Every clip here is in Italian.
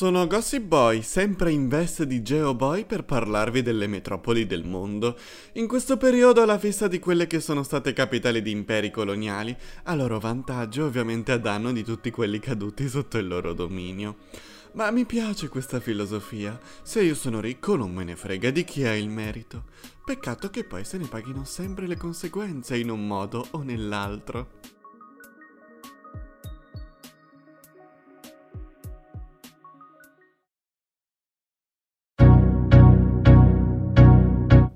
Sono Gossip Boy, sempre in veste di Geoboy per parlarvi delle metropoli del mondo. In questo periodo alla fissa di quelle che sono state capitali di imperi coloniali, a loro vantaggio ovviamente a danno di tutti quelli caduti sotto il loro dominio. Ma mi piace questa filosofia. Se io sono ricco non me ne frega di chi ha il merito. Peccato che poi se ne paghino sempre le conseguenze in un modo o nell'altro.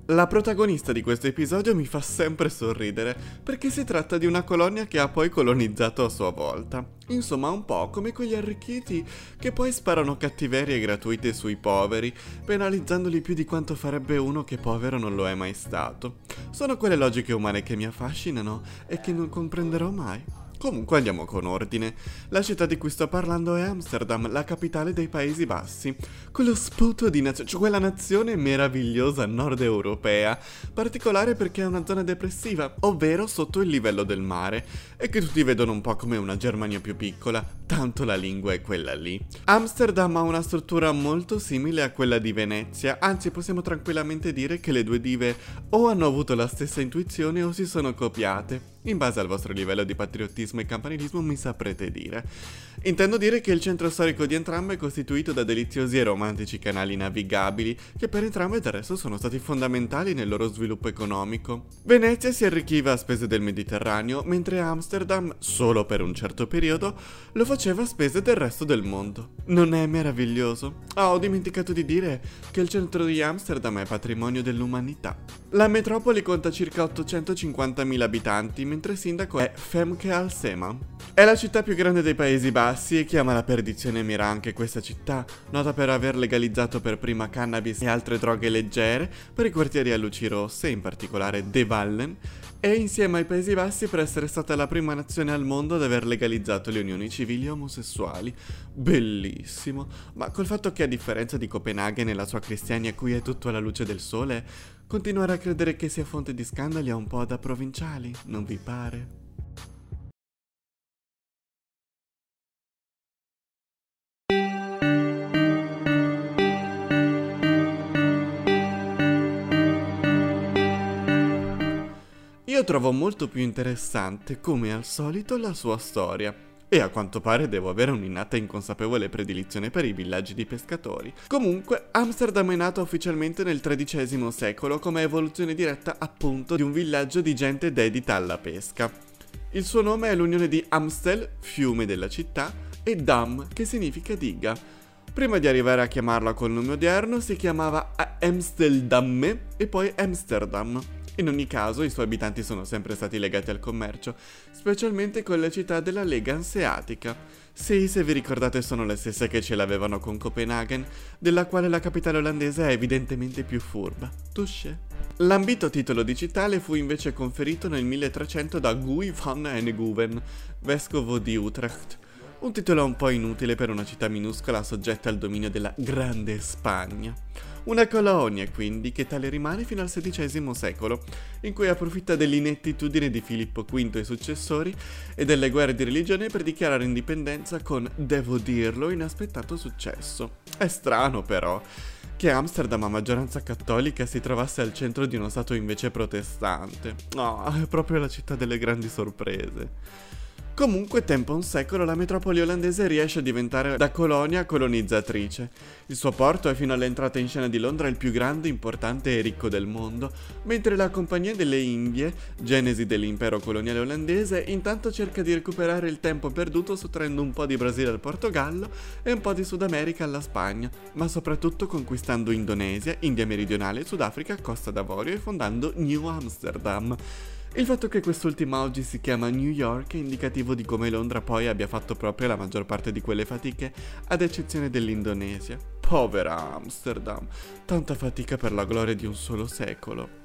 La protagonista di questo episodio mi fa sempre sorridere, perché si tratta di una colonia che ha poi colonizzato a sua volta. Insomma, un po' come quegli arricchiti che poi sparano cattiverie gratuite sui poveri, penalizzandoli più di quanto farebbe uno che povero non lo è mai stato. Sono quelle logiche umane che mi affascinano e che non comprenderò mai. Comunque andiamo con ordine. La città di cui sto parlando è Amsterdam, la capitale dei Paesi Bassi. Quello sputo di nazione, cioè quella nazione meravigliosa nord europea, particolare perché è una zona depressiva, ovvero sotto il livello del mare, e che tutti vedono un po' come una Germania più piccola, tanto la lingua è quella lì. Amsterdam ha una struttura molto simile a quella di Venezia, anzi possiamo tranquillamente dire che le due dive o hanno avuto la stessa intuizione o si sono copiate. In base al vostro livello di patriottismo e campanilismo mi saprete dire. Intendo dire che il centro storico di entrambe è costituito da deliziosi e romantici canali navigabili, che per entrambe del resto sono stati fondamentali nel loro sviluppo economico. Venezia si arricchiva a spese del Mediterraneo, mentre Amsterdam, solo per un certo periodo, lo faceva a spese del resto del mondo. Non è meraviglioso? Ah, ho dimenticato di dire che il centro di Amsterdam è patrimonio dell'umanità. La metropoli conta circa 850.000 abitanti, mentre il sindaco è Femke Alsema. È la città più grande dei Paesi Bassi e chiama la perdizione mira anche questa città, nota per aver legalizzato per prima cannabis e altre droghe leggere per i quartieri a luci rosse, in particolare De Vallen, e insieme ai Paesi Bassi per essere stata la prima nazione al mondo ad aver legalizzato le unioni civili omosessuali. Bellissimo, ma col fatto che a differenza di Copenaghen e la sua Cristiania qui è tutto alla luce del sole, continuare a credere che sia fonte di scandali è un po' da provinciali, non vi pare? Io trovo molto più interessante, come al solito, la sua storia. E a quanto pare devo avere un'innata inconsapevole predilizione per i villaggi di pescatori. Comunque, Amsterdam è nato ufficialmente nel XIII secolo come evoluzione diretta appunto di un villaggio di gente dedita alla pesca. Il suo nome è l'unione di Amstel, fiume della città, e Dam, che significa diga. Prima di arrivare a chiamarla col nome odierno si chiamava Amstelldamme e poi Amsterdam. In ogni caso, i suoi abitanti sono sempre stati legati al commercio, specialmente con le città della Lega Anseatica. Sì, se vi ricordate sono le stesse che ce l'avevano con Copenaghen, della quale la capitale olandese è evidentemente più furba. Touché. L'ambito titolo di città fu invece conferito nel 1300 da Guy van Enguven, vescovo di Utrecht. Un titolo un po' inutile per una città minuscola soggetta al dominio della Grande Spagna. Una colonia, quindi, che tale rimane fino al XVI secolo, in cui approfitta dell'inettitudine di Filippo V e successori e delle guerre di religione per dichiarare indipendenza con, devo dirlo, inaspettato successo. È strano, però, che Amsterdam a maggioranza cattolica si trovasse al centro di uno stato invece protestante. No, è proprio la città delle grandi sorprese. Comunque, tempo un secolo, la metropoli olandese riesce a diventare da colonia colonizzatrice. Il suo porto è fino all'entrata in scena di Londra il più grande, importante e ricco del mondo, mentre la Compagnia delle Indie, genesi dell'impero coloniale olandese, intanto cerca di recuperare il tempo perduto sottraendo un po' di Brasile al Portogallo e un po' di Sud America alla Spagna, ma soprattutto conquistando Indonesia, India meridionale, Sudafrica, Costa d'Avorio e fondando New Amsterdam. Il fatto che quest'ultima oggi si chiama New York è indicativo di come Londra poi abbia fatto proprio la maggior parte di quelle fatiche, ad eccezione dell'Indonesia. Povera Amsterdam, tanta fatica per la gloria di un solo secolo.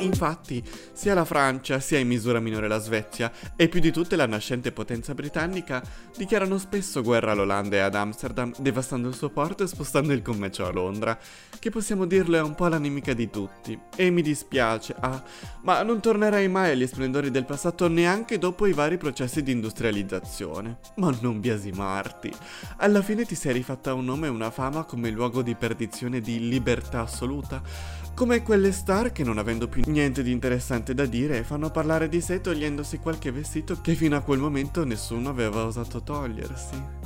Infatti, sia la Francia, sia in misura minore la Svezia, e più di tutte la nascente potenza britannica, dichiarano spesso guerra all'Olanda e ad Amsterdam, devastando il suo porto e spostando il commercio a Londra, che possiamo dirlo è un po' la nemica di tutti. E mi dispiace, ah, ma non tornerei mai agli splendori del passato neanche dopo i vari processi di industrializzazione. Ma non biasimarti. Alla fine ti sei rifatta un nome e una fama come luogo di perdizione di libertà assoluta, come quelle star che non avendo più niente di interessante niente da dire e fanno parlare di sé togliendosi qualche vestito che fino a quel momento nessuno aveva osato togliersi.